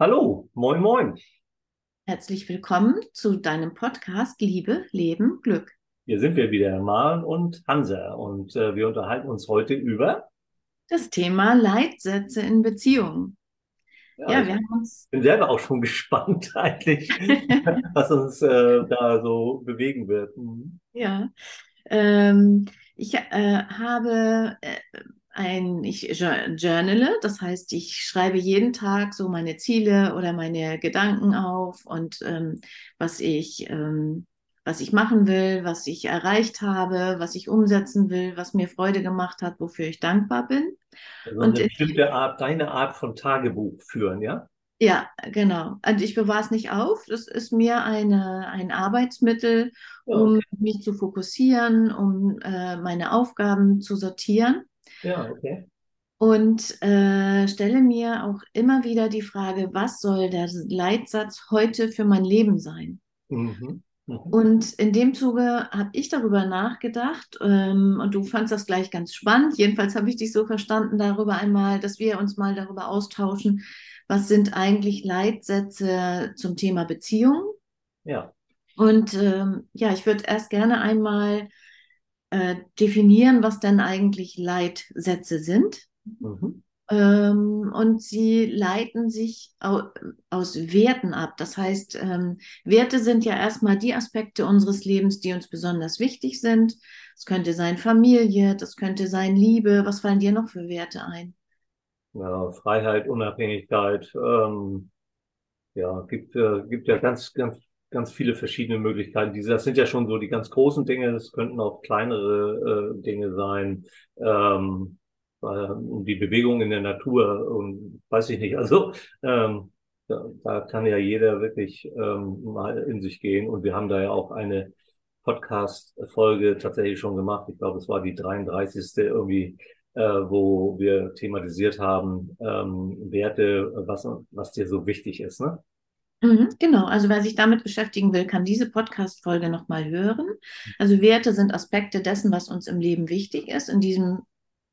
Hallo, moin, moin. Herzlich willkommen zu deinem Podcast Liebe, Leben, Glück. Hier sind wir wieder, Maren und Hansa, und äh, wir unterhalten uns heute über das Thema Leitsätze in Beziehungen. Ja, ja wir haben uns. bin selber auch schon gespannt, eigentlich, was uns äh, da so bewegen wird. Mhm. Ja, ähm, ich äh, habe äh, ein, ich journale, das heißt, ich schreibe jeden Tag so meine Ziele oder meine Gedanken auf und ähm, was ich, ähm, was ich machen will, was ich erreicht habe, was ich umsetzen will, was mir Freude gemacht hat, wofür ich dankbar bin. Also eine und bestimmte Art, deine Art von Tagebuch führen, ja? Ja, genau. Und ich bewahre es nicht auf. Das ist mir eine, ein Arbeitsmittel, um okay. mich zu fokussieren, um äh, meine Aufgaben zu sortieren. Ja, okay. Und äh, stelle mir auch immer wieder die Frage, was soll der Leitsatz heute für mein Leben sein? Mhm. Mhm. Und in dem Zuge habe ich darüber nachgedacht ähm, und du fandst das gleich ganz spannend. Jedenfalls habe ich dich so verstanden darüber einmal, dass wir uns mal darüber austauschen, was sind eigentlich Leitsätze zum Thema Beziehung. Ja. Und ähm, ja, ich würde erst gerne einmal äh, definieren, was denn eigentlich Leitsätze sind. Mhm. Ähm, und sie leiten sich au aus Werten ab. Das heißt, ähm, Werte sind ja erstmal die Aspekte unseres Lebens, die uns besonders wichtig sind. Es könnte sein Familie, das könnte sein Liebe. Was fallen dir noch für Werte ein? Ja, Freiheit, Unabhängigkeit. Ähm, ja, gibt, äh, gibt ja ganz, ganz ganz viele verschiedene Möglichkeiten. das sind ja schon so die ganz großen Dinge. Es könnten auch kleinere äh, Dinge sein. Ähm, um die Bewegung in der Natur und weiß ich nicht. Also ähm, da, da kann ja jeder wirklich ähm, mal in sich gehen. Und wir haben da ja auch eine Podcast-Folge tatsächlich schon gemacht. Ich glaube, es war die 33. irgendwie, äh, wo wir thematisiert haben, ähm, Werte, was, was dir so wichtig ist. Ne? Mhm, genau, also wer sich damit beschäftigen will, kann diese Podcast-Folge nochmal hören. Also Werte sind Aspekte dessen, was uns im Leben wichtig ist. In diesem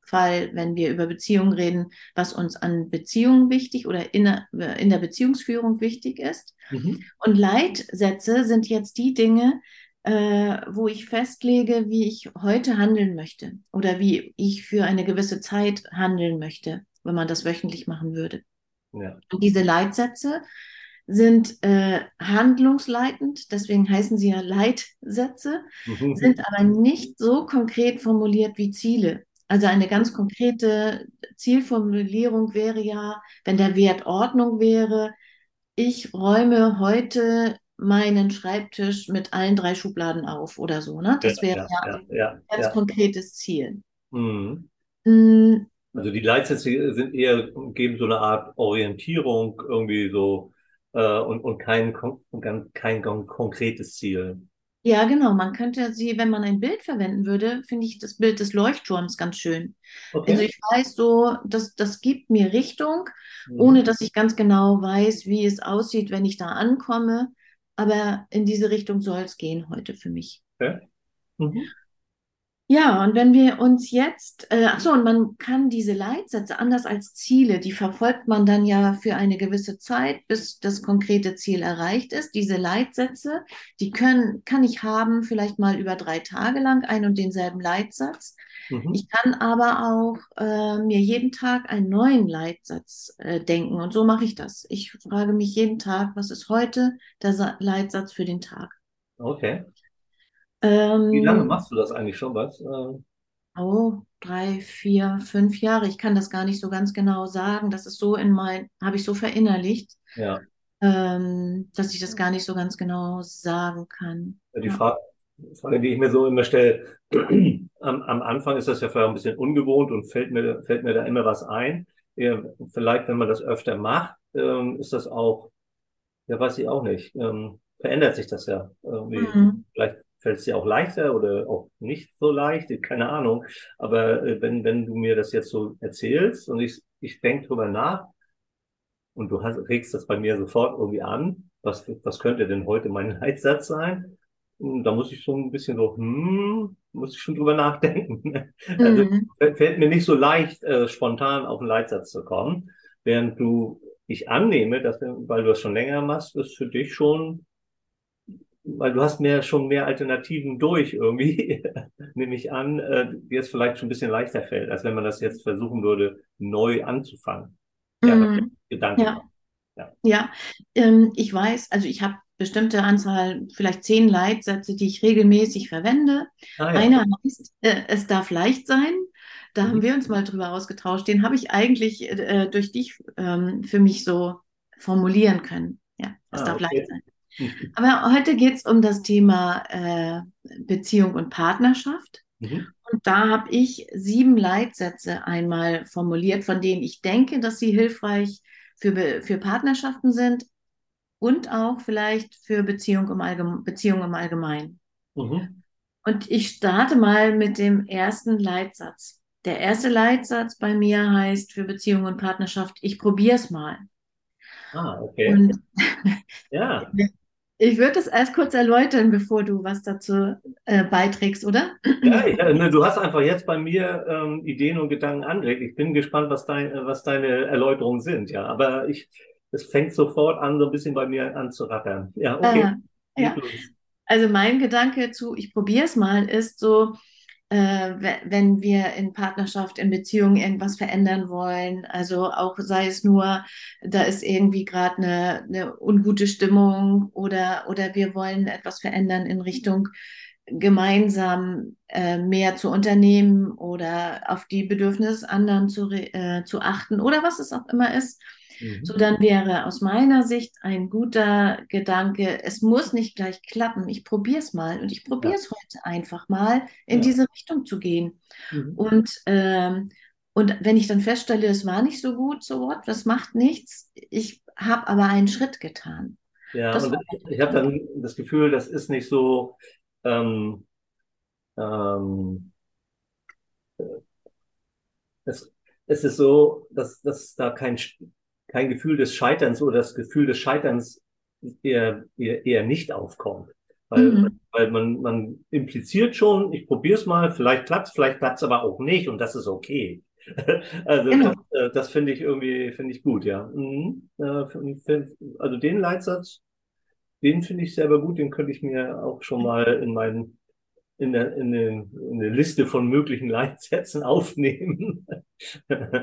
Fall, wenn wir über Beziehungen reden, was uns an Beziehungen wichtig oder in der, in der Beziehungsführung wichtig ist. Mhm. Und Leitsätze sind jetzt die Dinge, äh, wo ich festlege, wie ich heute handeln möchte oder wie ich für eine gewisse Zeit handeln möchte, wenn man das wöchentlich machen würde. Ja. Und diese Leitsätze sind äh, handlungsleitend, deswegen heißen sie ja Leitsätze, mhm. sind aber nicht so konkret formuliert wie Ziele. Also eine ganz konkrete Zielformulierung wäre ja, wenn der Wert Ordnung wäre, ich räume heute meinen Schreibtisch mit allen drei Schubladen auf oder so. Ne? Das wäre ja, ja, ja, ein ganz konkretes Ziel. Mhm. Mhm. Also die Leitsätze sind eher, geben so eine Art Orientierung, irgendwie so äh, und, und kein, kein konkretes Ziel. Ja, genau. Man könnte sie, wenn man ein Bild verwenden würde, finde ich das Bild des Leuchtturms ganz schön. Okay. Also ich weiß so, das, das gibt mir Richtung, mhm. ohne dass ich ganz genau weiß, wie es aussieht, wenn ich da ankomme. Aber in diese Richtung soll es gehen heute für mich. Okay. Mhm. Ja, und wenn wir uns jetzt, äh, ach so, und man kann diese Leitsätze anders als Ziele, die verfolgt man dann ja für eine gewisse Zeit, bis das konkrete Ziel erreicht ist. Diese Leitsätze, die können, kann ich haben, vielleicht mal über drei Tage lang ein und denselben Leitsatz. Mhm. Ich kann aber auch äh, mir jeden Tag einen neuen Leitsatz äh, denken und so mache ich das. Ich frage mich jeden Tag, was ist heute der Sa Leitsatz für den Tag? Okay. Ähm, Wie lange machst du das eigentlich schon, was? Ähm, oh, drei, vier, fünf Jahre. Ich kann das gar nicht so ganz genau sagen. Das ist so in mein, habe ich so verinnerlicht, ja. ähm, dass ich das gar nicht so ganz genau sagen kann. Die. Frage, Frage, die ich mir so immer stelle, am, am, Anfang ist das ja vielleicht ein bisschen ungewohnt und fällt mir, fällt mir da immer was ein. Vielleicht, wenn man das öfter macht, ähm, ist das auch, ja, weiß ich auch nicht, ähm, verändert sich das ja irgendwie. Mhm. Vielleicht fällt es dir auch leichter oder auch nicht so leicht, keine Ahnung. Aber äh, wenn, wenn du mir das jetzt so erzählst und ich, ich denke drüber nach und du hast, regst das bei mir sofort irgendwie an, was, was könnte denn heute mein Leitsatz sein? Und da muss ich schon ein bisschen so, hm, muss ich schon drüber nachdenken. Also, mhm. Fällt mir nicht so leicht, äh, spontan auf einen Leitsatz zu kommen, während du ich annehme, dass, weil du das schon länger machst, ist für dich schon, weil du hast mehr, schon mehr Alternativen durch irgendwie, nehme ich an, äh, dir es vielleicht schon ein bisschen leichter fällt, als wenn man das jetzt versuchen würde, neu anzufangen. Ja, Mm, Gedanken. ja, Ja. ja. Ähm, ich weiß, also ich habe bestimmte Anzahl, vielleicht zehn Leitsätze, die ich regelmäßig verwende. Ah ja. Einer heißt, äh, es darf leicht sein. Da haben Mhm. wir uns mal drüber ausgetauscht. Den habe ich eigentlich äh, durch dich ähm, für mich so formulieren können. Ja, es Ah, darf leicht okay. sein. Aber heute geht es um das Thema äh, Beziehung und Partnerschaft. Mhm. Und da habe ich sieben Leitsätze einmal formuliert, von denen ich denke, dass sie hilfreich für, für Partnerschaften sind und auch vielleicht für Beziehung im Allgeme Beziehung im Allgemeinen. Mhm. Und ich starte mal mit dem ersten Leitsatz. Der erste Leitsatz bei mir heißt für Beziehung und Partnerschaft, ich probiere es mal. Ah, okay. Und Ja. ich würde es erst kurz erläutern, bevor du was dazu äh, beiträgst, oder? Ja, ich, ne, du hast einfach jetzt bei mir ähm, Ideen und Gedanken angeregt. Ich bin gespannt, was dein, äh, was deine Erläuterungen sind, ja. Aber ich, es fängt sofort an, so ein bisschen bei mir an zu rattern. Ja, okay. Äh, ja. Also mein Gedanke zu, ich probiere es mal, ist so, wenn wir in Partnerschaft, in Beziehung irgendwas verändern wollen, also auch sei es nur, da ist irgendwie gerade eine, eine ungute Stimmung oder, oder wir wollen etwas verändern in Richtung gemeinsam äh, mehr zu unternehmen oder auf die Bedürfnisse anderen zu, äh, zu achten oder was es auch immer ist. So, Mhm. dann wäre aus meiner Sicht ein guter Gedanke, es muss nicht gleich klappen. Ich probiere es mal und ich probiere Ja, es heute einfach mal, in ja. diese Richtung zu gehen. Mhm. Und, ähm, und wenn ich dann feststelle, es war nicht so gut, so what, das macht nichts. Ich habe aber einen Schritt getan. Ja, Das und ich, habe dann das Gefühl, das ist nicht so, ähm, ähm, es, es ist so, dass, dass da kein, kein Gefühl des Scheiterns oder das Gefühl des Scheiterns eher, eher, eher nicht aufkommt. Weil, mhm. weil man, man impliziert schon, ich probiere es mal, vielleicht klappt's, vielleicht klappt's aber auch nicht und das ist okay. Also Genau. das, äh, das finde ich irgendwie, finde ich gut, ja. Mhm. Also den Leitsatz, den finde ich selber gut, den könnte ich mir auch schon mal in meinen, in der, in den, in eine Liste von möglichen Leitsätzen aufnehmen.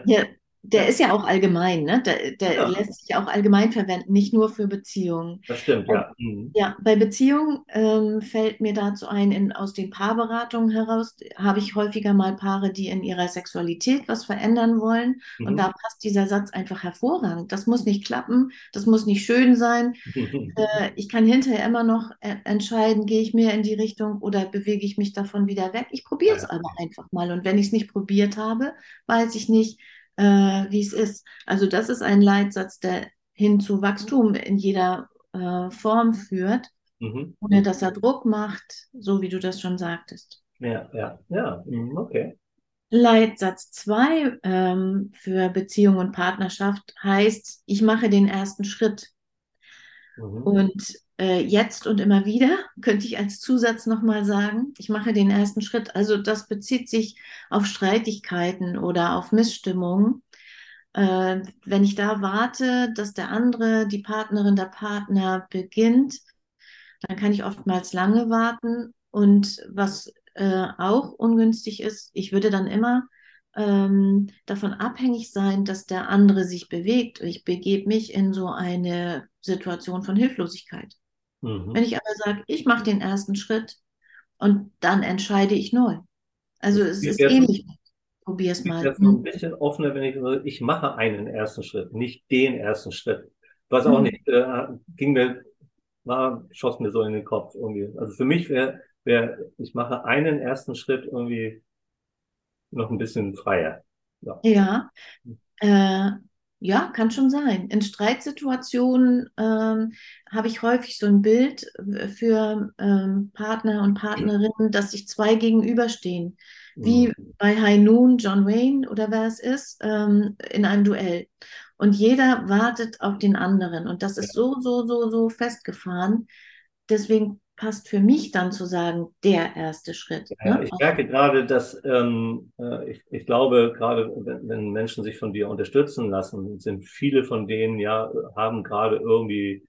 Ja, der ist ja auch allgemein, ne? Der, der ja, lässt sich auch allgemein verwenden, nicht nur für Beziehungen. das stimmt, ja. Mhm. Ja, bei Beziehungen ähm, fällt mir dazu ein, in, aus den Paarberatungen heraus habe ich häufiger mal Paare, die in ihrer Sexualität was verändern wollen. Und da Mhm. passt dieser Satz einfach hervorragend. Das muss nicht klappen, das muss nicht schön sein. Äh, ich kann hinterher immer noch äh, entscheiden, gehe ich mehr in die Richtung oder bewege ich mich davon wieder weg. Ich probiere es ja. aber einfach mal. Und wenn ich es nicht probiert habe, weiß ich nicht, äh, wie es ist. Also das ist ein Leitsatz, der hin zu Wachstum in jeder äh, Form führt, Mhm. ohne dass er Druck macht, so wie du das schon sagtest. Ja, ja, ja, mhm, okay. Leitsatz 2 ähm, für Beziehung und Partnerschaft heißt, ich mache den ersten Schritt. Mhm. Und äh, jetzt und immer wieder könnte ich als Zusatz nochmal sagen, ich mache den ersten Schritt. Also das bezieht sich auf Streitigkeiten oder auf Missstimmungen. Äh, wenn ich da warte, dass der andere, die Partnerin, der Partner beginnt, dann kann ich oftmals lange warten. Und was äh, auch ungünstig ist, ich würde dann immer ähm, davon abhängig sein, dass der andere sich bewegt. Ich begebe mich in so eine Situation von Hilflosigkeit. Wenn Mhm. ich aber sage, ich mache den ersten Schritt und dann entscheide ich neu. Also es ist ähnlich. Probier es mal. noch ein Hm. bisschen offener, wenn ich sage, ich mache einen ersten Schritt, nicht den ersten Schritt. Was auch Hm. nicht, äh, ging mir, war, schoss mir so in den Kopf irgendwie. Also für mich wäre, wär, ich mache einen ersten Schritt irgendwie noch ein bisschen freier. Ja. Ja, äh, ja, kann schon sein. In Streitsituationen ähm, habe ich häufig so ein Bild für ähm, Partner und Partnerinnen, dass sich zwei gegenüberstehen. Wie Mhm. bei High Noon, John Wayne oder wer es ist, ähm, in einem Duell. Und jeder wartet auf den anderen. Und das ist so, so, so, so festgefahren. Deswegen passt für mich dann zu sagen, der erste Schritt. Ja, ne? ich merke gerade, dass ähm, äh, ich, ich glaube, gerade wenn, wenn Menschen sich von dir unterstützen lassen, sind viele von denen ja, haben gerade irgendwie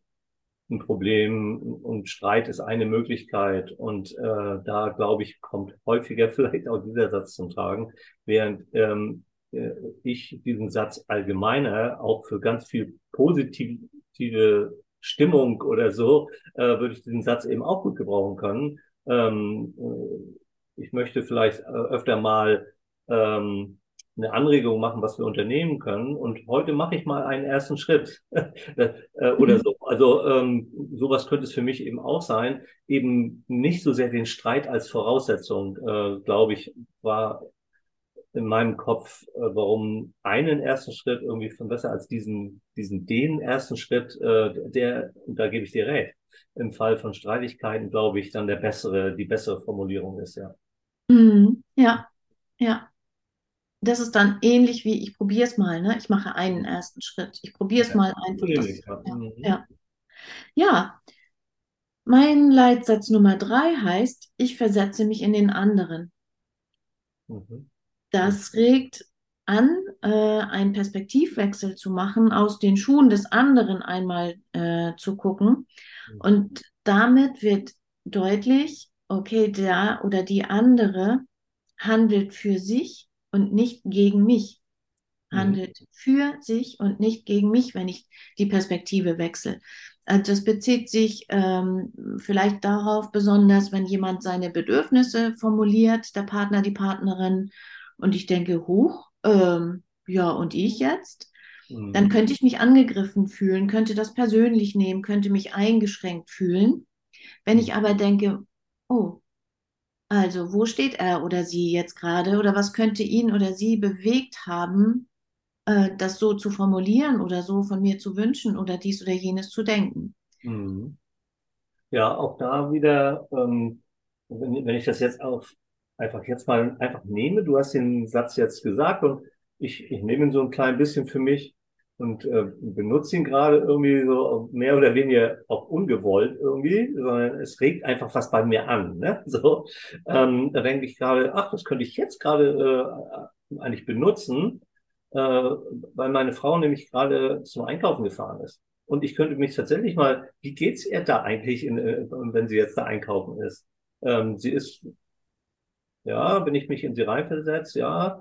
ein Problem und Streit ist eine Möglichkeit. Und äh, da, glaube ich, kommt häufiger vielleicht auch dieser Satz zum Tragen, während ähm, äh, ich diesen Satz allgemeiner auch für ganz viel positive Stimmung oder so, äh, würde ich diesen Satz eben auch gut gebrauchen können. Ähm, äh, ich möchte vielleicht äh, öfter mal ähm, eine Anregung machen, was wir unternehmen können. Und heute mache ich mal einen ersten Schritt äh, oder mhm. so. Also ähm, sowas könnte es für mich eben auch sein. Eben nicht so sehr den Streit als Voraussetzung, äh, glaube ich, war in meinem Kopf, äh, warum einen ersten Schritt irgendwie von besser als diesen, diesen den ersten Schritt, äh, der, und da gebe ich dir recht, im Fall von Streitigkeiten, glaube ich, dann der bessere, die bessere Formulierung ist, ja. Mhm. Ja, ja. Das ist dann ähnlich wie ich probiere es mal, ne? Ich mache einen ersten Schritt. Ich probiere es ja. mal einfach. Das, ja. Mhm. ja. ja. Mein Leitsatz Nummer drei heißt, ich versetze mich in den anderen. Mhm. Das regt an, äh, einen Perspektivwechsel zu machen, aus den Schuhen des anderen einmal äh, zu gucken. Mhm. Und damit wird deutlich, okay, der oder die andere handelt für sich und nicht gegen mich. Mhm. Handelt mhm. für sich und nicht gegen mich, wenn ich die Perspektive wechsle. Also das bezieht sich ähm, vielleicht darauf, besonders wenn jemand seine Bedürfnisse formuliert, der Partner, die Partnerin, und ich denke, hoch, ähm, ja, und ich jetzt? Mhm. Dann könnte ich mich angegriffen fühlen, könnte das persönlich nehmen, könnte mich eingeschränkt fühlen. Wenn ich mhm. aber denke, oh, also wo steht er oder sie jetzt gerade oder was könnte ihn oder sie bewegt haben, äh, das so zu formulieren oder so von mir zu wünschen oder dies oder jenes zu denken? Mhm. Ja, auch da wieder, ähm, wenn, wenn ich das jetzt auf einfach jetzt mal einfach nehme. Du hast den Satz jetzt gesagt und ich, ich nehme ihn so ein klein bisschen für mich und äh, benutze ihn gerade irgendwie so mehr oder weniger auch ungewollt irgendwie, sondern es regt einfach was bei mir an. Ne? So, ähm, da denke ich gerade, ach, das könnte ich jetzt gerade äh, eigentlich benutzen, äh, weil meine Frau nämlich gerade zum Einkaufen gefahren ist. Und ich könnte mich tatsächlich mal, wie geht's ihr da eigentlich, in, äh, wenn sie jetzt da einkaufen ist? Ähm, sie ist ja, wenn ich mich in sie reinversetze, ja,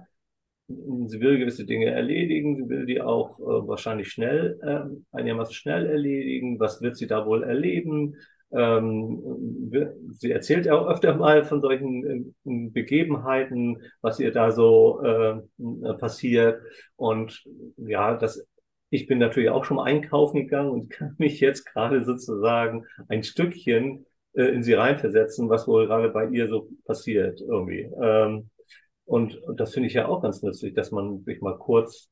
sie will gewisse Dinge erledigen, sie will die auch äh, wahrscheinlich schnell, äh, einigermaßen schnell erledigen. Was wird sie da wohl erleben? Ähm, sie erzählt ja auch öfter mal von solchen äh, Begebenheiten, was ihr da so äh, passiert. Und ja, das, ich bin natürlich auch schon einkaufen gegangen und kann mich jetzt gerade sozusagen ein Stückchen äh, in sie reinversetzen, was wohl gerade bei ihr so passiert irgendwie. Ähm, und, und das finde ich ja auch ganz nützlich, dass man sich mal kurz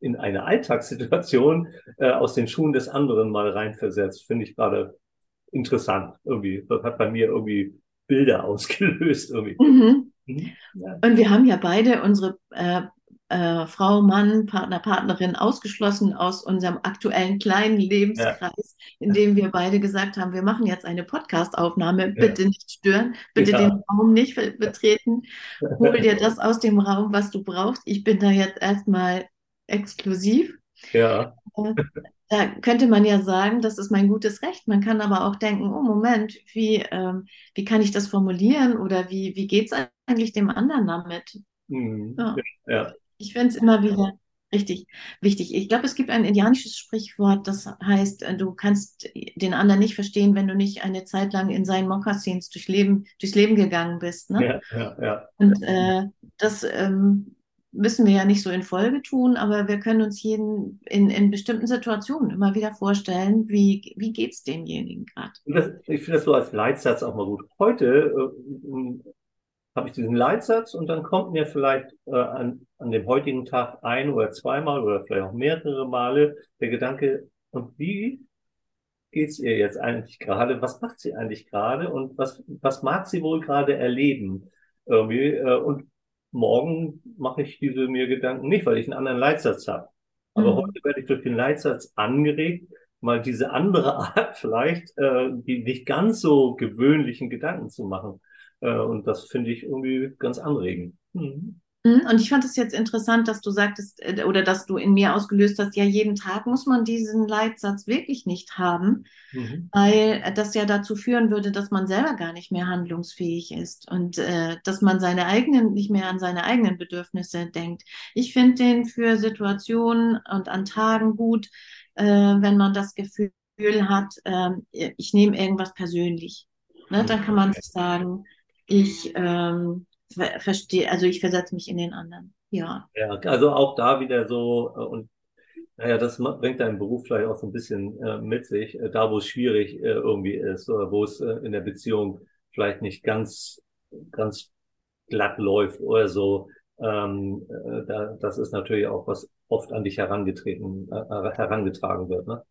in eine Alltagssituation äh, aus den Schuhen des anderen mal reinversetzt, finde ich gerade interessant irgendwie. Das hat bei mir irgendwie Bilder ausgelöst irgendwie. Mhm. Mhm. Ja. Und wir haben ja beide unsere äh, äh, Frau, Mann, Partner, Partnerin ausgeschlossen aus unserem aktuellen kleinen Lebenskreis, ja. in dem wir beide gesagt haben, wir machen jetzt eine Podcastaufnahme, bitte ja. nicht stören, bitte ja. den Raum nicht betreten, hol dir das aus dem Raum, was du brauchst. Ich bin da jetzt erstmal exklusiv. Ja. Äh, da könnte man ja sagen, das ist mein gutes Recht. Man kann aber auch denken, oh Moment, wie, ähm, wie kann ich das formulieren oder wie, wie geht es eigentlich dem anderen damit? Mhm. Ja. ja. Ich finde es immer wieder richtig wichtig. Ich glaube, es gibt ein indianisches Sprichwort, das heißt, äh, du kannst den anderen nicht verstehen, wenn du nicht eine Zeit lang in seinen Mokassins durch Leben, durchs Leben gegangen bist. Ne? Ja, ja, ja. Und äh, das ähm, müssen wir ja nicht so in Folge tun, aber wir können uns jeden in, in bestimmten Situationen immer wieder vorstellen, wie, wie geht es demjenigen gerade. Ich finde das so als Leitsatz auch mal gut. Heute äh, habe ich diesen Leitsatz und dann kommt mir vielleicht äh, an, an dem heutigen Tag ein oder zweimal oder vielleicht auch mehrere Male der Gedanke, und wie geht's ihr jetzt eigentlich gerade? Was macht sie eigentlich gerade und was, was mag sie wohl gerade erleben? Irgendwie, äh, und morgen mache ich diese mir Gedanken nicht, weil ich einen anderen Leitsatz habe. Aber mhm. heute werde ich durch den Leitsatz angeregt, mal diese andere Art vielleicht, äh, die nicht ganz so gewöhnlichen Gedanken zu machen. Äh, und das finde ich irgendwie ganz anregend. Mhm. Mhm. Und ich fand es jetzt interessant, dass du sagtest äh, oder dass du in mir ausgelöst hast, ja, jeden Tag muss man diesen Leitsatz wirklich nicht haben, mhm. weil das ja dazu führen würde, dass man selber gar nicht mehr handlungsfähig ist und äh, dass man seine eigenen, nicht mehr an seine eigenen Bedürfnisse denkt. Ich finde den für Situationen und an Tagen gut, äh, wenn man das Gefühl hat, äh, ich nehme irgendwas persönlich. Ne? Dann kann man sich sagen, ich ähm, verstehe, also ich versetze mich in den anderen. Ja. Ja, also auch da wieder so, äh, und naja, das bringt deinen Beruf vielleicht auch so ein bisschen äh, mit sich, äh, da wo es schwierig äh, irgendwie ist oder wo es äh, in der Beziehung vielleicht nicht ganz, ganz glatt läuft oder so. Ähm, äh, da, das ist natürlich auch was oft an dich herangetreten, herangetragen wird. Ne?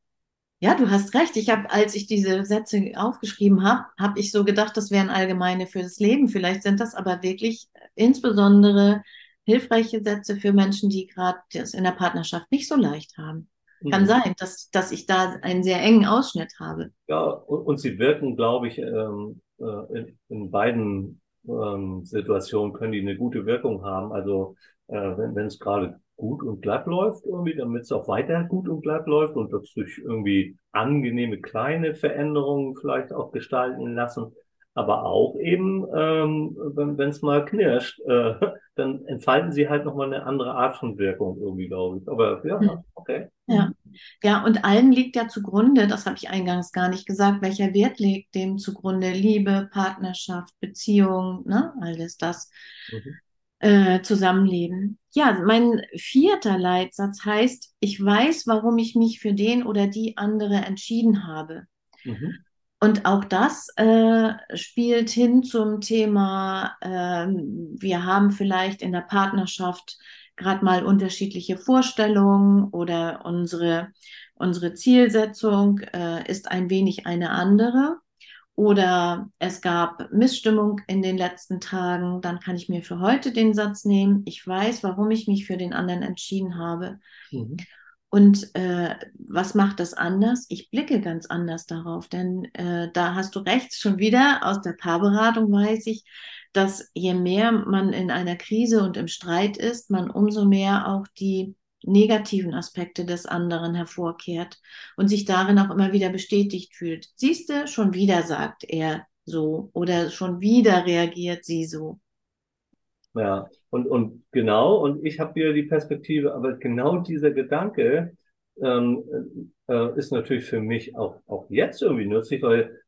Ja, du hast recht. Ich habe, als ich diese Sätze aufgeschrieben habe, habe ich so gedacht, das wären allgemeine für das Leben. Vielleicht sind das aber wirklich insbesondere hilfreiche Sätze für Menschen, die gerade das in der Partnerschaft nicht so leicht haben. Kann mhm. sein, dass, dass ich da einen sehr engen Ausschnitt habe. Ja, und, und sie wirken, glaube ich, ähm, äh, in, in, beiden ähm, Situationen können die eine gute Wirkung haben. Also äh, wenn es gerade gut und glatt läuft irgendwie, damit es auch weiter gut und glatt läuft und das durch irgendwie angenehme kleine Veränderungen vielleicht auch gestalten lassen. Aber auch eben, ähm, wenn es mal knirscht, äh, dann entfalten sie halt nochmal eine andere Art von Wirkung irgendwie, glaube ich. Aber ja, hm. okay. Ja. ja, und allen liegt ja zugrunde, das habe ich eingangs gar nicht gesagt, welcher Wert liegt dem zugrunde? Liebe, Partnerschaft, Beziehung, ne? Alles das. Mhm äh, zusammenleben. Ja, mein vierter Leitsatz heißt, ich weiß, warum ich mich für den oder die andere entschieden habe. Mhm. Und auch das äh, spielt hin zum Thema, äh, wir haben vielleicht in der Partnerschaft gerade mal unterschiedliche Vorstellungen oder unsere, unsere Zielsetzung äh, ist ein wenig eine andere oder es gab Missstimmung in den letzten Tagen, dann kann ich mir für heute den Satz nehmen, ich weiß, warum ich mich für den anderen entschieden habe. Mhm. Und äh, was macht das anders? Ich blicke ganz anders darauf, denn äh, da hast du recht, schon wieder aus der Paarberatung weiß ich, dass je mehr man in einer Krise und im Streit ist, man umso mehr auch die negativen Aspekte des anderen hervorkehrt und sich darin auch immer wieder bestätigt fühlt. Siehst du, schon wieder sagt er so oder schon wieder reagiert sie so. Ja, und, und genau, und ich habe wieder die Perspektive, aber genau dieser Gedanke ähm, äh, ist natürlich für mich auch, auch jetzt irgendwie nützlich, weil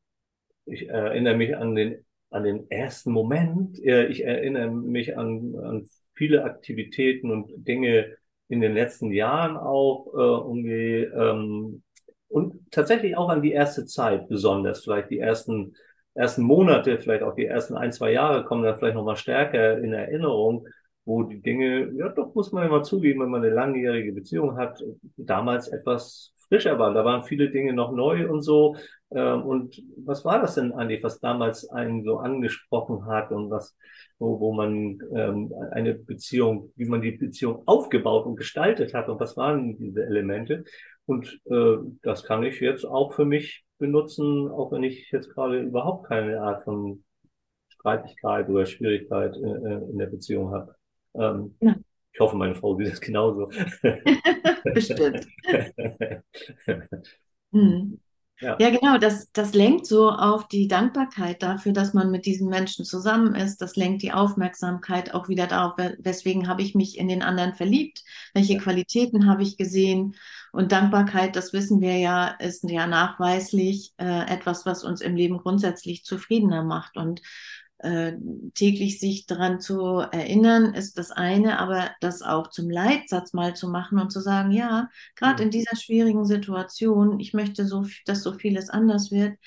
ich erinnere mich an den, an den ersten Moment, ich erinnere mich an, an viele Aktivitäten und Dinge, in den letzten Jahren auch äh, irgendwie ähm, und tatsächlich auch an die erste Zeit besonders, vielleicht die ersten ersten Monate, vielleicht auch die ersten ein, zwei Jahre kommen dann vielleicht nochmal stärker in Erinnerung, wo die Dinge, ja doch, muss man mal zugeben, wenn man eine langjährige Beziehung hat, damals etwas frischer waren. Da waren viele Dinge noch neu und so. Ähm, und was war das denn eigentlich, was damals einen so angesprochen hat und was, wo, wo man ähm, eine Beziehung, wie man die Beziehung aufgebaut und gestaltet hat und was waren diese Elemente? Und äh, das kann ich jetzt auch für mich benutzen, auch wenn ich jetzt gerade überhaupt keine Art von Streitigkeit oder Schwierigkeit äh, äh in der Beziehung habe. Ähm, ja. Ich hoffe, meine Frau sieht das genauso. Bestimmt. hm. Ja. ja, genau, das, das lenkt so auf die Dankbarkeit dafür, dass man mit diesen Menschen zusammen ist. Das lenkt die Aufmerksamkeit auch wieder darauf, weswegen habe ich mich in den anderen verliebt, welche ja. Qualitäten habe ich gesehen. Und Dankbarkeit, das wissen wir ja, ist ja nachweislich äh, etwas, was uns im Leben grundsätzlich zufriedener macht. Und äh, täglich sich daran zu erinnern, ist das eine, aber das auch zum Leitsatz mal zu machen und zu sagen, ja, gerade in dieser schwierigen Situation, ich möchte so, dass so vieles anders wird,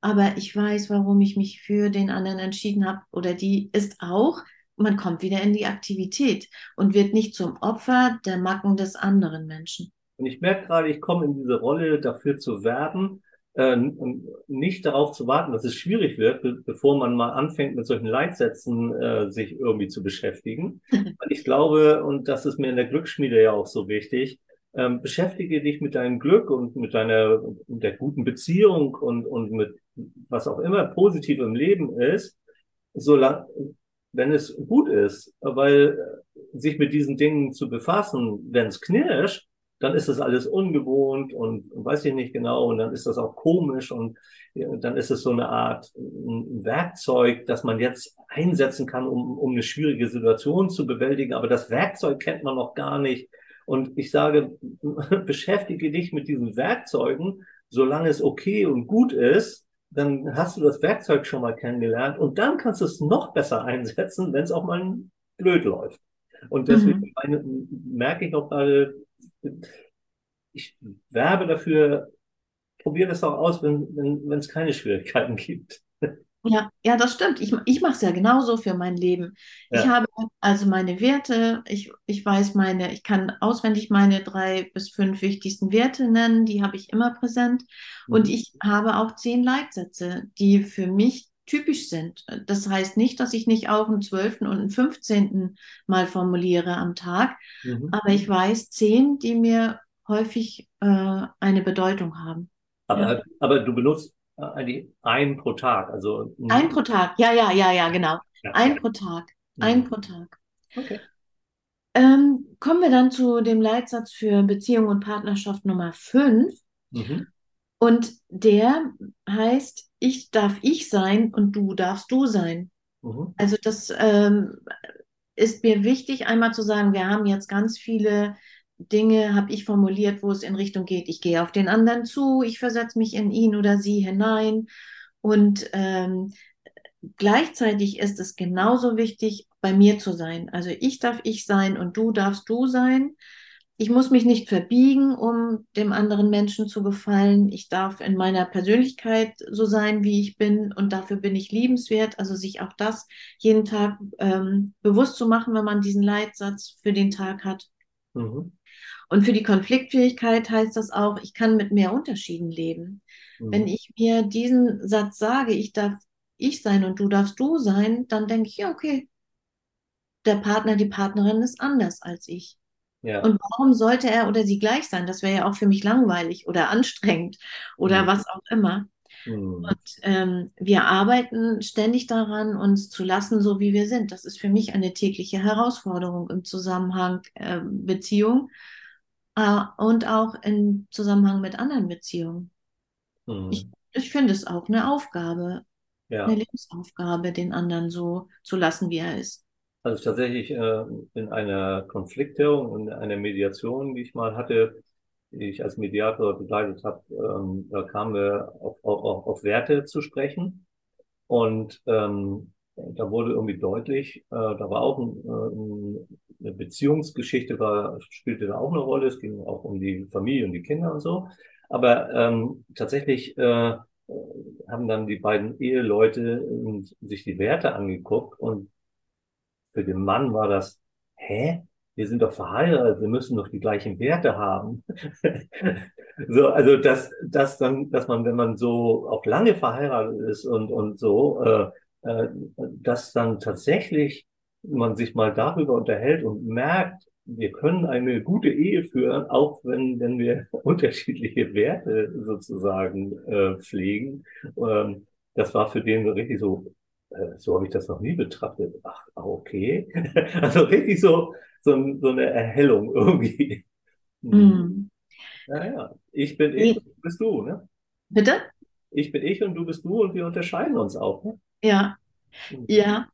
aber ich weiß, warum ich mich für den anderen entschieden habe oder die ist auch, man kommt wieder in die Aktivität und wird nicht zum Opfer der Macken des anderen Menschen. Und ich merke gerade, ich komme in diese Rolle dafür zu werben, äh, nicht darauf zu warten, dass es schwierig wird, be bevor man mal anfängt, mit solchen Leitsätzen äh, sich irgendwie zu beschäftigen. Weil ich glaube, und das ist mir in der Glücksschmiede ja auch so wichtig, ähm, beschäftige dich mit deinem Glück und mit deiner mit der guten Beziehung und, und mit was auch immer positiv im Leben ist, solange, wenn es gut ist, weil sich mit diesen Dingen zu befassen, wenn es knirscht, dann ist das alles ungewohnt und, und weiß ich nicht genau und dann ist das auch komisch und ja, dann ist es so eine Art ein Werkzeug, das man jetzt einsetzen kann, um, um eine schwierige Situation zu bewältigen. Aber das Werkzeug kennt man noch gar nicht. Und ich sage, beschäftige dich mit diesen Werkzeugen, solange es okay und gut ist, dann hast du das Werkzeug schon mal kennengelernt und dann kannst du es noch besser einsetzen, wenn es auch mal blöd läuft. Und deswegen mhm. meine, merke ich auch gerade, ich werbe dafür, probiere das auch aus, wenn es keine Schwierigkeiten gibt. Ja, ja, das stimmt. Ich, ich mache es ja genauso für mein Leben. Ja. Ich habe also meine Werte, ich, ich weiß meine, ich kann auswendig meine drei bis fünf wichtigsten Werte nennen, die habe ich immer präsent. Mhm. Und ich habe auch zehn Leitsätze, die für mich typisch sind. Das heißt nicht, dass ich nicht auch einen zwölften und einen fünfzehnten mal formuliere am Tag, mhm. aber ich weiß zehn, die mir häufig äh, eine Bedeutung haben. Aber, ja. aber du benutzt eigentlich ein pro Tag, also ein pro Tag, ja, ja, ja, ja, genau, ja. ein pro Tag, mhm. ein pro Tag. Okay. Ähm, kommen wir dann zu dem Leitsatz für Beziehung und Partnerschaft Nummer 5. Mhm. Und der heißt, ich darf ich sein und du darfst du sein. Mhm. Also das ähm, ist mir wichtig, einmal zu sagen, wir haben jetzt ganz viele Dinge, habe ich formuliert, wo es in Richtung geht, ich gehe auf den anderen zu, ich versetze mich in ihn oder sie hinein. Und ähm, gleichzeitig ist es genauso wichtig, bei mir zu sein. Also ich darf ich sein und du darfst du sein ich muss mich nicht verbiegen, um dem anderen Menschen zu gefallen. Ich darf in meiner Persönlichkeit so sein, wie ich bin und dafür bin ich liebenswert. Also sich auch das jeden Tag ähm, bewusst zu machen, wenn man diesen Leitsatz für den Tag hat. Mhm. Und für die Konfliktfähigkeit heißt das auch, ich kann mit mehr Unterschieden leben. Mhm. Wenn ich mir diesen Satz sage, ich darf ich sein und du darfst du sein, dann denke ich, ja, okay, der Partner, die Partnerin ist anders als ich. Ja. Und warum sollte er oder sie gleich sein? Das wäre ja auch für mich langweilig oder anstrengend oder mhm. was auch immer. Mhm. Und ähm, wir arbeiten ständig daran, uns zu lassen, so wie wir sind. Das ist für mich eine tägliche Herausforderung im Zusammenhang äh, Beziehung äh, und auch im Zusammenhang mit anderen Beziehungen. Mhm. Ich, ich finde es auch eine Aufgabe, ja. eine Lebensaufgabe, den anderen so zu lassen, wie er ist. Also tatsächlich äh, in einer Konfliktklärung, in einer Mediation, die ich mal hatte, die ich als Mediator begleitet habe, ähm, da kamen wir auf, auf, auf Werte zu sprechen. Und ähm, da wurde irgendwie deutlich, äh, da war auch ein, äh, eine Beziehungsgeschichte, war, spielte da auch eine Rolle. Es ging auch um die Familie und die Kinder und so. Aber ähm, tatsächlich äh, haben dann die beiden Eheleute äh, sich die Werte angeguckt und für den Mann war das, hä? Wir sind doch verheiratet, wir müssen doch die gleichen Werte haben. so, also dass, dass dann, dass man, wenn man so auch lange verheiratet ist und, und so, äh, äh, dass dann tatsächlich man sich mal darüber unterhält und merkt, wir können eine gute Ehe führen, auch wenn, wenn wir unterschiedliche Werte sozusagen äh, pflegen. Ähm, das war für den richtig so, so habe ich das noch nie betrachtet. Ach, okay. Also richtig so, so, so eine Erhellung irgendwie. Mhm. Naja, ich bin ich, du bist du, ne? Bitte? Ich bin ich und du bist du und wir unterscheiden uns auch, ne? Ja. Mhm. Ja.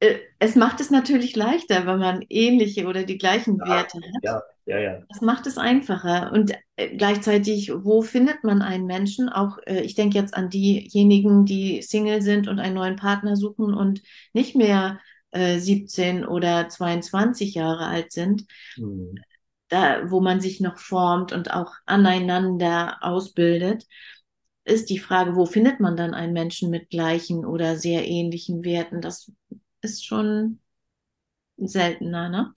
Äh, es macht es natürlich leichter, wenn man ähnliche oder die gleichen ja, Werte hat. Ja, ja, ja. Das macht es einfacher. Und äh, gleichzeitig, wo findet man einen Menschen? Auch äh, ich denke jetzt an diejenigen, die Single sind und einen neuen Partner suchen und nicht mehr äh, 17 oder 22 Jahre alt sind. Mhm. Da, wo man sich noch formt und auch aneinander ausbildet, ist die Frage, wo findet man dann einen Menschen mit gleichen oder sehr ähnlichen Werten? Das ist schon seltener, ne?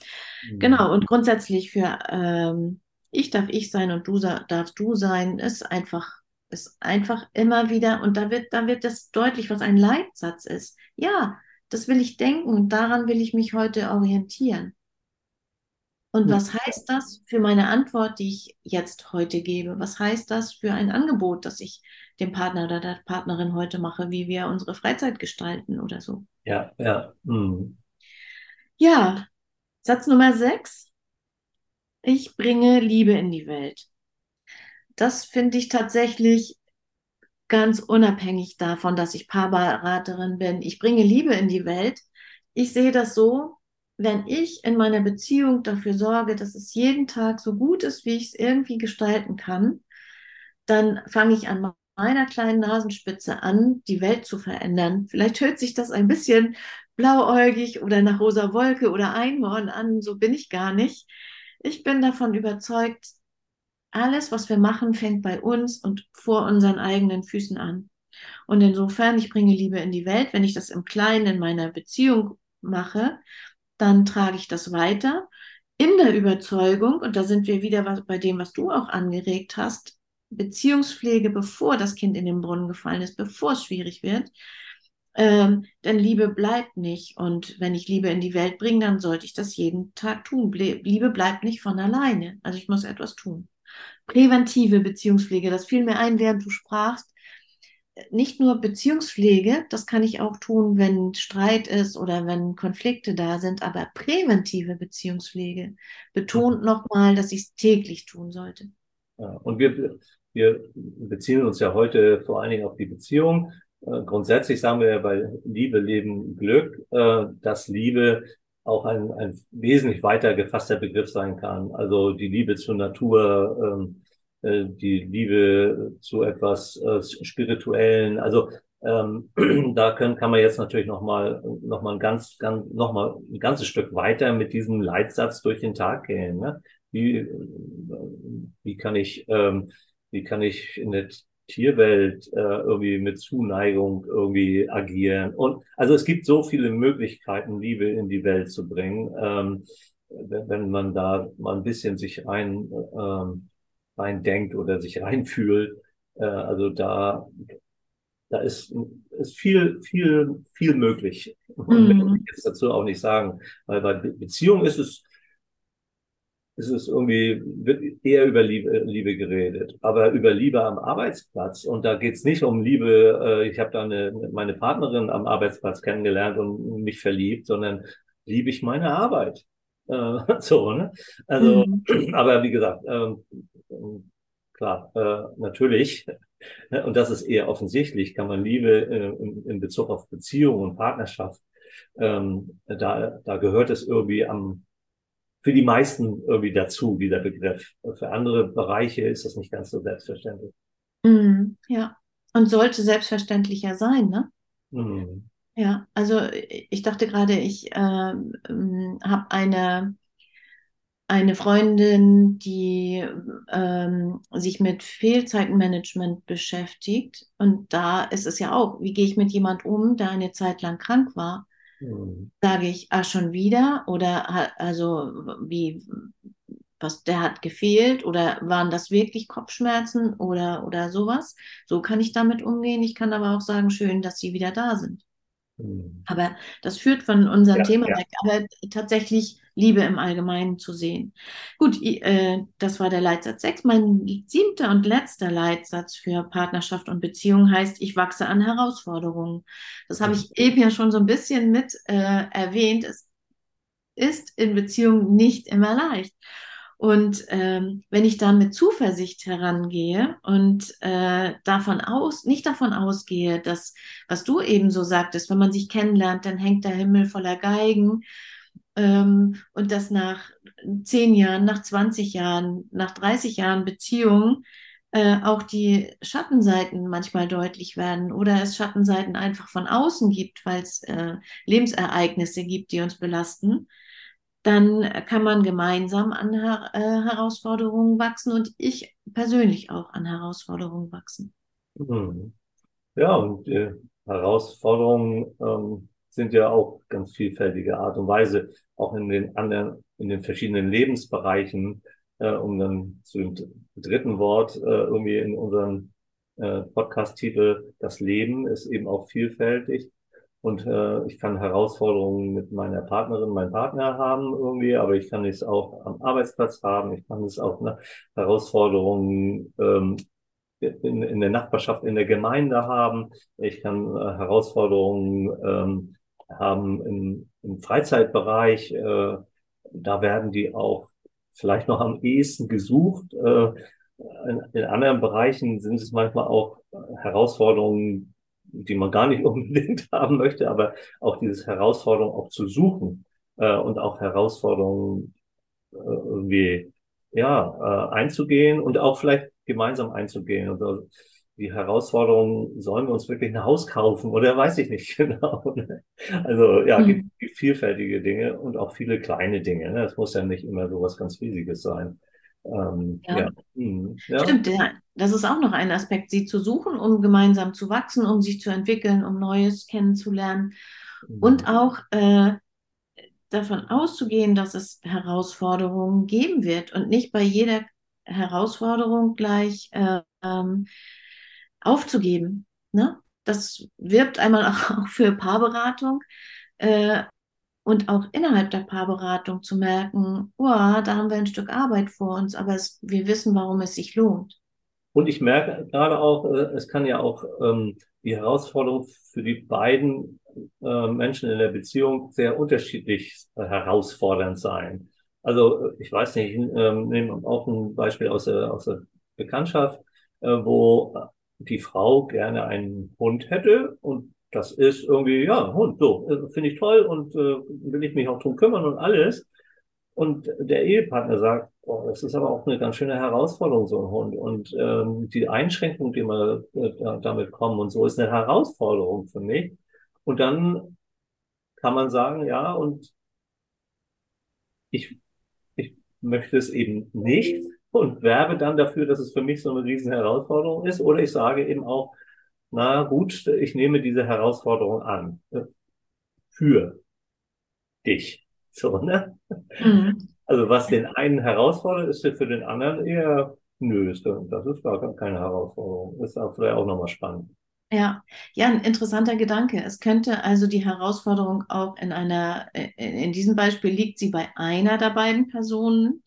Mhm. Genau, und grundsätzlich für ähm, ich darf ich sein und du darfst du sein, ist einfach, ist einfach immer wieder, und da wird, da wird das deutlich, was ein Leitsatz ist. Ja, das will ich denken und daran will ich mich heute orientieren. Und was heißt das für meine Antwort, die ich jetzt heute gebe? Was heißt das für ein Angebot, das ich dem Partner oder der Partnerin heute mache, wie wir unsere Freizeit gestalten oder so? Ja, ja. Hm. Ja, Satz Nummer sechs. Ich bringe Liebe in die Welt. Das finde ich tatsächlich ganz unabhängig davon, dass ich Paarberaterin bin. Ich bringe Liebe in die Welt. Ich sehe das so, wenn ich in meiner Beziehung dafür sorge, dass es jeden Tag so gut ist, wie ich es irgendwie gestalten kann, dann fange ich an meiner kleinen Nasenspitze an, die Welt zu verändern. Vielleicht hört sich das ein bisschen blauäugig oder nach rosa Wolke oder Einhorn an, so bin ich gar nicht. Ich bin davon überzeugt, alles, was wir machen, fängt bei uns und vor unseren eigenen Füßen an. Und insofern, ich bringe Liebe in die Welt. Wenn ich das im Kleinen in meiner Beziehung mache, dann trage ich das weiter in der Überzeugung, und da sind wir wieder bei dem, was du auch angeregt hast, Beziehungspflege, bevor das Kind in den Brunnen gefallen ist, bevor es schwierig wird. Ähm, denn Liebe bleibt nicht. Und wenn ich Liebe in die Welt bringe, dann sollte ich das jeden Tag tun. Liebe bleibt nicht von alleine. Also ich muss etwas tun. Präventive Beziehungspflege, das fiel mir ein, während du sprachst nicht nur Beziehungspflege, das kann ich auch tun, wenn Streit ist oder wenn Konflikte da sind, aber präventive Beziehungspflege betont nochmal, dass ich es täglich tun sollte. Ja, und wir, wir beziehen uns ja heute vor allen Dingen auf die Beziehung. Äh, grundsätzlich sagen wir ja bei Liebe, Leben, Glück, äh, dass Liebe auch ein, ein wesentlich weiter gefasster Begriff sein kann. Also die Liebe zur Natur, ähm, äh, die Liebe zu etwas Spirituellen. Also ähm, da können, kann man jetzt natürlich noch mal noch mal ein ganz ganz noch ein ganzes Stück weiter mit diesem Leitsatz durch den Tag gehen. Ne? Wie wie kann ich ähm, wie kann ich in der Tierwelt äh, irgendwie mit Zuneigung irgendwie agieren und also es gibt so viele Möglichkeiten Liebe in die Welt zu bringen ähm, wenn, man da mal ein bisschen sich ein ähm, reindenkt oder sich reinfühlt. Äh, also da, da ist, ist viel, viel, viel möglich. Und mhm. will ich jetzt dazu auch nicht sagen, weil bei Beziehung ist es, ist es irgendwie, wird eher über Liebe, Liebe geredet, aber über Liebe am Arbeitsplatz. Und da geht's nicht um Liebe, äh, ich habe da eine, meine Partnerin am Arbeitsplatz kennengelernt und mich verliebt, sondern liebe ich meine Arbeit. Äh, so, ne? Also, mhm. aber wie gesagt, äh, klar, äh, natürlich, und das ist eher offensichtlich, kann man Liebe äh, in, in Bezug auf Beziehung und Partnerschaft, ähm, da, da gehört es irgendwie am, für die meisten irgendwie dazu, dieser Begriff. Für andere Bereiche ist das nicht ganz so selbstverständlich. Mm, ja, und sollte selbstverständlicher sein, ne? Mm. Ja, also ich dachte gerade, ich äh, habe eine eine Freundin, die ähm, sich mit Fehlzeitenmanagement beschäftigt. Und da ist es ja auch, wie gehe ich mit jemand um, der eine Zeit lang krank war? Mhm. Sage ich, ah, schon wieder? Oder also wie, was, der hat gefehlt? Oder waren das wirklich Kopfschmerzen oder, oder sowas? So kann ich damit umgehen. Ich kann aber auch sagen, schön, dass sie wieder da sind. Mhm. Aber das führt von unserem ja, Thema ja. weg. Aber tatsächlich Liebe im Allgemeinen zu sehen. Gut, äh, das war der Leitsatz 6. Mein siebter und letzter Leitsatz für Partnerschaft und Beziehung heißt, ich wachse an Herausforderungen. Das habe ich eben ja schon so ein bisschen mit äh, erwähnt. Es ist in Beziehungen nicht immer leicht. Und ähm, wenn ich dann mit Zuversicht herangehe und äh, davon aus, nicht davon ausgehe, dass, was du eben so sagtest, wenn man sich kennenlernt, dann hängt der Himmel voller Geigen und dass nach zehn Jahren, nach 20 Jahren, nach 30 Jahren Beziehung äh, auch die Schattenseiten manchmal deutlich werden oder es Schattenseiten einfach von außen gibt, weil es äh, Lebensereignisse gibt, die uns belasten dann kann man gemeinsam an Her äh, Herausforderungen wachsen und ich persönlich auch an Herausforderungen wachsen. Mhm. Ja, und äh, Herausforderungen ähm, sind ja auch ganz vielfältige Art und Weise, auch in den anderen, in den verschiedenen Lebensbereichen, äh, um dann zu dem dritten Wort äh, irgendwie in unserem äh, Podcast-Titel, das Leben ist eben auch vielfältig. und äh, ich kann Herausforderungen mit meiner Partnerin, meinem Partner haben irgendwie, aber ich kann es auch am Arbeitsplatz haben. Ich kann es auch eine Herausforderungen ähm, in, in der Nachbarschaft, in der Gemeinde haben. Ich kann äh, Herausforderungen ähm, haben im, im Freizeitbereich. Äh, da werden die auch vielleicht noch am ehesten gesucht. Äh, in, in anderen Bereichen sind es manchmal auch Herausforderungen, die man gar nicht unbedingt haben möchte, aber auch dieses Herausforderung auch zu suchen äh, und auch Herausforderungen äh, irgendwie ja äh, einzugehen und auch vielleicht gemeinsam einzugehen. Und also die Herausforderung, sollen wir uns wirklich ein Haus kaufen oder weiß ich nicht genau. Also ja, mhm. gibt vielfältige Dinge und auch viele kleine Dinge. Ne? Es muss ja nicht immer so was ganz Riesiges sein. Ähm, ja. Ja. Hm, ja. Stimmt, ja. das ist auch noch ein Aspekt, sie zu suchen, um gemeinsam zu wachsen, um sich zu entwickeln, um Neues kennenzulernen mhm. und auch äh, davon auszugehen, dass es Herausforderungen geben wird und nicht bei jeder Herausforderung gleich äh, ähm, aufzugeben. Ne? Das wirbt einmal auch für Paarberatung. Äh, und auch innerhalb der Paarberatung zu merken, oh, da haben wir ein Stück Arbeit vor uns, aber es, wir wissen, warum es sich lohnt. Und ich merke gerade auch, äh, es kann ja auch ähm, die Herausforderung für die beiden äh, Menschen in der Beziehung sehr unterschiedlich äh, herausfordernd sein. Also äh, ich weiß nicht, ich ähm, nehme auch ein Beispiel aus der, aus der Bekanntschaft, äh, wo die Frau gerne einen Hund hätte und das ist irgendwie, ja, Hund, so, äh, finde ich toll und äh, will ich mich auch drum kümmern und alles. Und der Ehepartner sagt, oh, das ist aber auch eine ganz schöne Herausforderung, so ein Hund. Und ähm, die Einschränkung, die man äh, damit kommen und so, ist eine Herausforderung für mich. Und dann kann man sagen, ja, und ich, ich möchte es eben nicht und werbe dann dafür, dass es für mich so eine riesen Herausforderung ist. Oder ich sage eben auch, na gut, ich nehme diese Herausforderung an. Für dich. So, ne? Mhm. Also was den einen herausfordert, ist für den anderen eher, nö, ist, das ist gar keine Herausforderung. Ist auch vielleicht auch nochmal spannend. Ja, ja, ein interessanter Gedanke. Es könnte also die Herausforderung auch in einer, in diesem Beispiel liegt sie bei einer der beiden Personen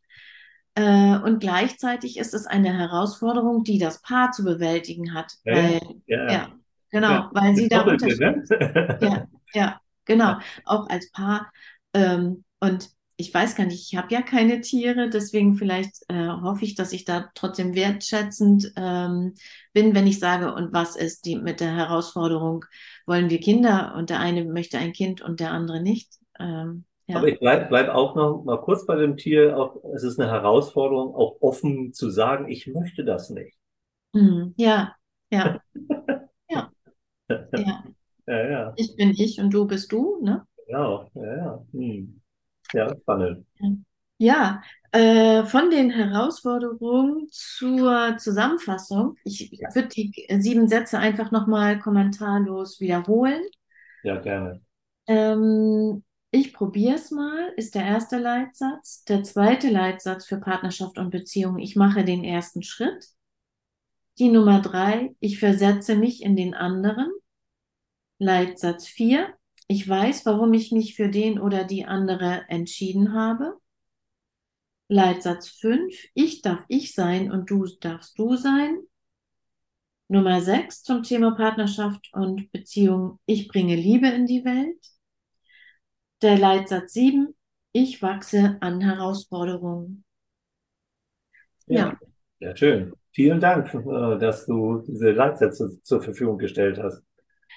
und gleichzeitig ist es eine Herausforderung, die das Paar zu bewältigen hat. Ja, weil, ja. ja genau, ja, weil sie da unterschiedlich ne? Ja, ja, genau. Auch als Paar. Ähm, und ich weiß gar nicht, ich habe ja keine Tiere, deswegen vielleicht äh, hoffe ich, dass ich da trotzdem wertschätzend ähm, bin, wenn ich sage, und was ist die mit der Herausforderung, wollen wir Kinder und der eine möchte ein Kind und der andere nicht. Ähm, ja. Aber ich bleib, bleib auch noch mal kurz bei dem Tier. Auch, es ist eine Herausforderung, auch offen zu sagen, ich möchte das nicht. Mhm. Ja, ja. ja. ja. Ja, ja. Ich bin ich und du bist du, ne? Genau, ja, ja. Hm. Ja, spannend. Ja, äh, von den Herausforderungen zur Zusammenfassung. Ich, ich würde die sieben Sätze einfach nochmal kommentarlos wiederholen. Ja, gerne. Ähm, ich probiere es mal, ist der erste Leitsatz. Der zweite Leitsatz für Partnerschaft und Beziehung, ich mache den ersten Schritt. Die Nummer drei, ich versetze mich in den anderen. Leitsatz vier, ich weiß, warum ich mich für den oder die andere entschieden habe. Leitsatz fünf, ich darf ich sein und du darfst du sein. Nummer sechs zum Thema Partnerschaft und Beziehung, ich bringe Liebe in die Welt. Der Leitsatz 7, ich wachse an Herausforderungen. Ja, ja schön. Vielen Dank, äh, dass du diese Leitsätze zur Verfügung gestellt hast.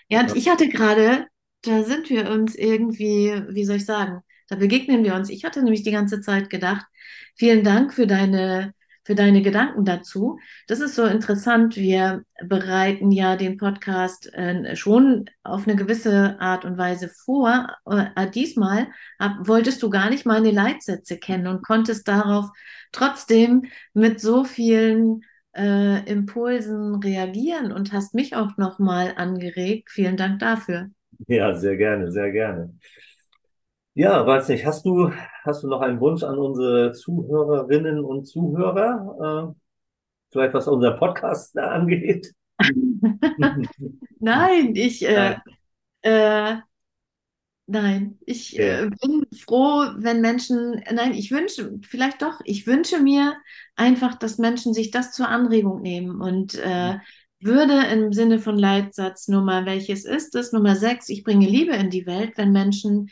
Ja, und ich hatte gerade, da sind wir uns irgendwie, wie soll ich sagen, da begegnen wir uns. Ich hatte nämlich die ganze Zeit gedacht, vielen Dank für deine für deine Gedanken dazu. Das ist so interessant. Wir bereiten ja den Podcast äh, schon auf eine gewisse Art und Weise vor. Äh, diesmal wolltest du gar nicht meine Leitsätze kennen und konntest darauf trotzdem mit so vielen äh, Impulsen reagieren und hast mich auch nochmal angeregt. Vielen Dank dafür. Ja, sehr gerne, sehr gerne. Ja, weiß nicht, hast du, hast du noch einen Wunsch an unsere Zuhörerinnen und Zuhörer? Äh, vielleicht was unser Podcast angeht? Nein, ich, äh, Äh, nein, ich äh, bin froh, wenn Menschen, nein, ich wünsche, vielleicht doch, ich wünsche mir einfach, dass Menschen sich das zur Anregung nehmen und äh, würde im Sinne von Leitsatz Nummer, welches ist es? Nummer sechs, ich bringe Liebe in die Welt, wenn Menschen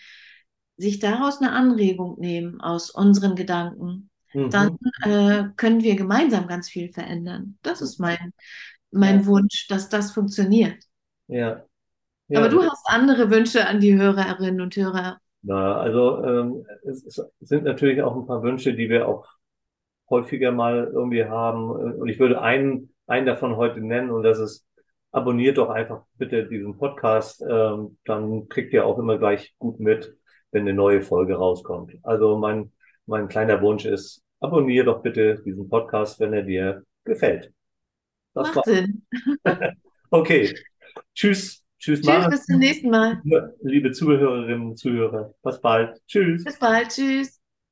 sich daraus eine Anregung nehmen aus unseren Gedanken, mhm. dann äh, können wir gemeinsam ganz viel verändern. Das ist mein, mein ja. Wunsch, dass das funktioniert. Ja. ja. Aber du hast andere Wünsche an die Hörerinnen und Hörer. Na, also ähm, es, es sind natürlich auch ein paar Wünsche, die wir auch häufiger mal irgendwie haben. Und ich würde einen einen davon heute nennen und das ist, abonniert doch einfach bitte diesen Podcast, ähm, dann kriegt ihr auch immer gleich gut mit, wenn eine neue Folge rauskommt. Also mein, mein kleiner Wunsch ist, abonniere doch bitte diesen Podcast, wenn er dir gefällt. Das Macht war... Sinn. okay. Tschüss. Tschüss, Tschüss, bis zum nächsten Mal. Liebe Zuhörerinnen und Zuhörer, bis bald. Tschüss. Bis bald. Tschüss.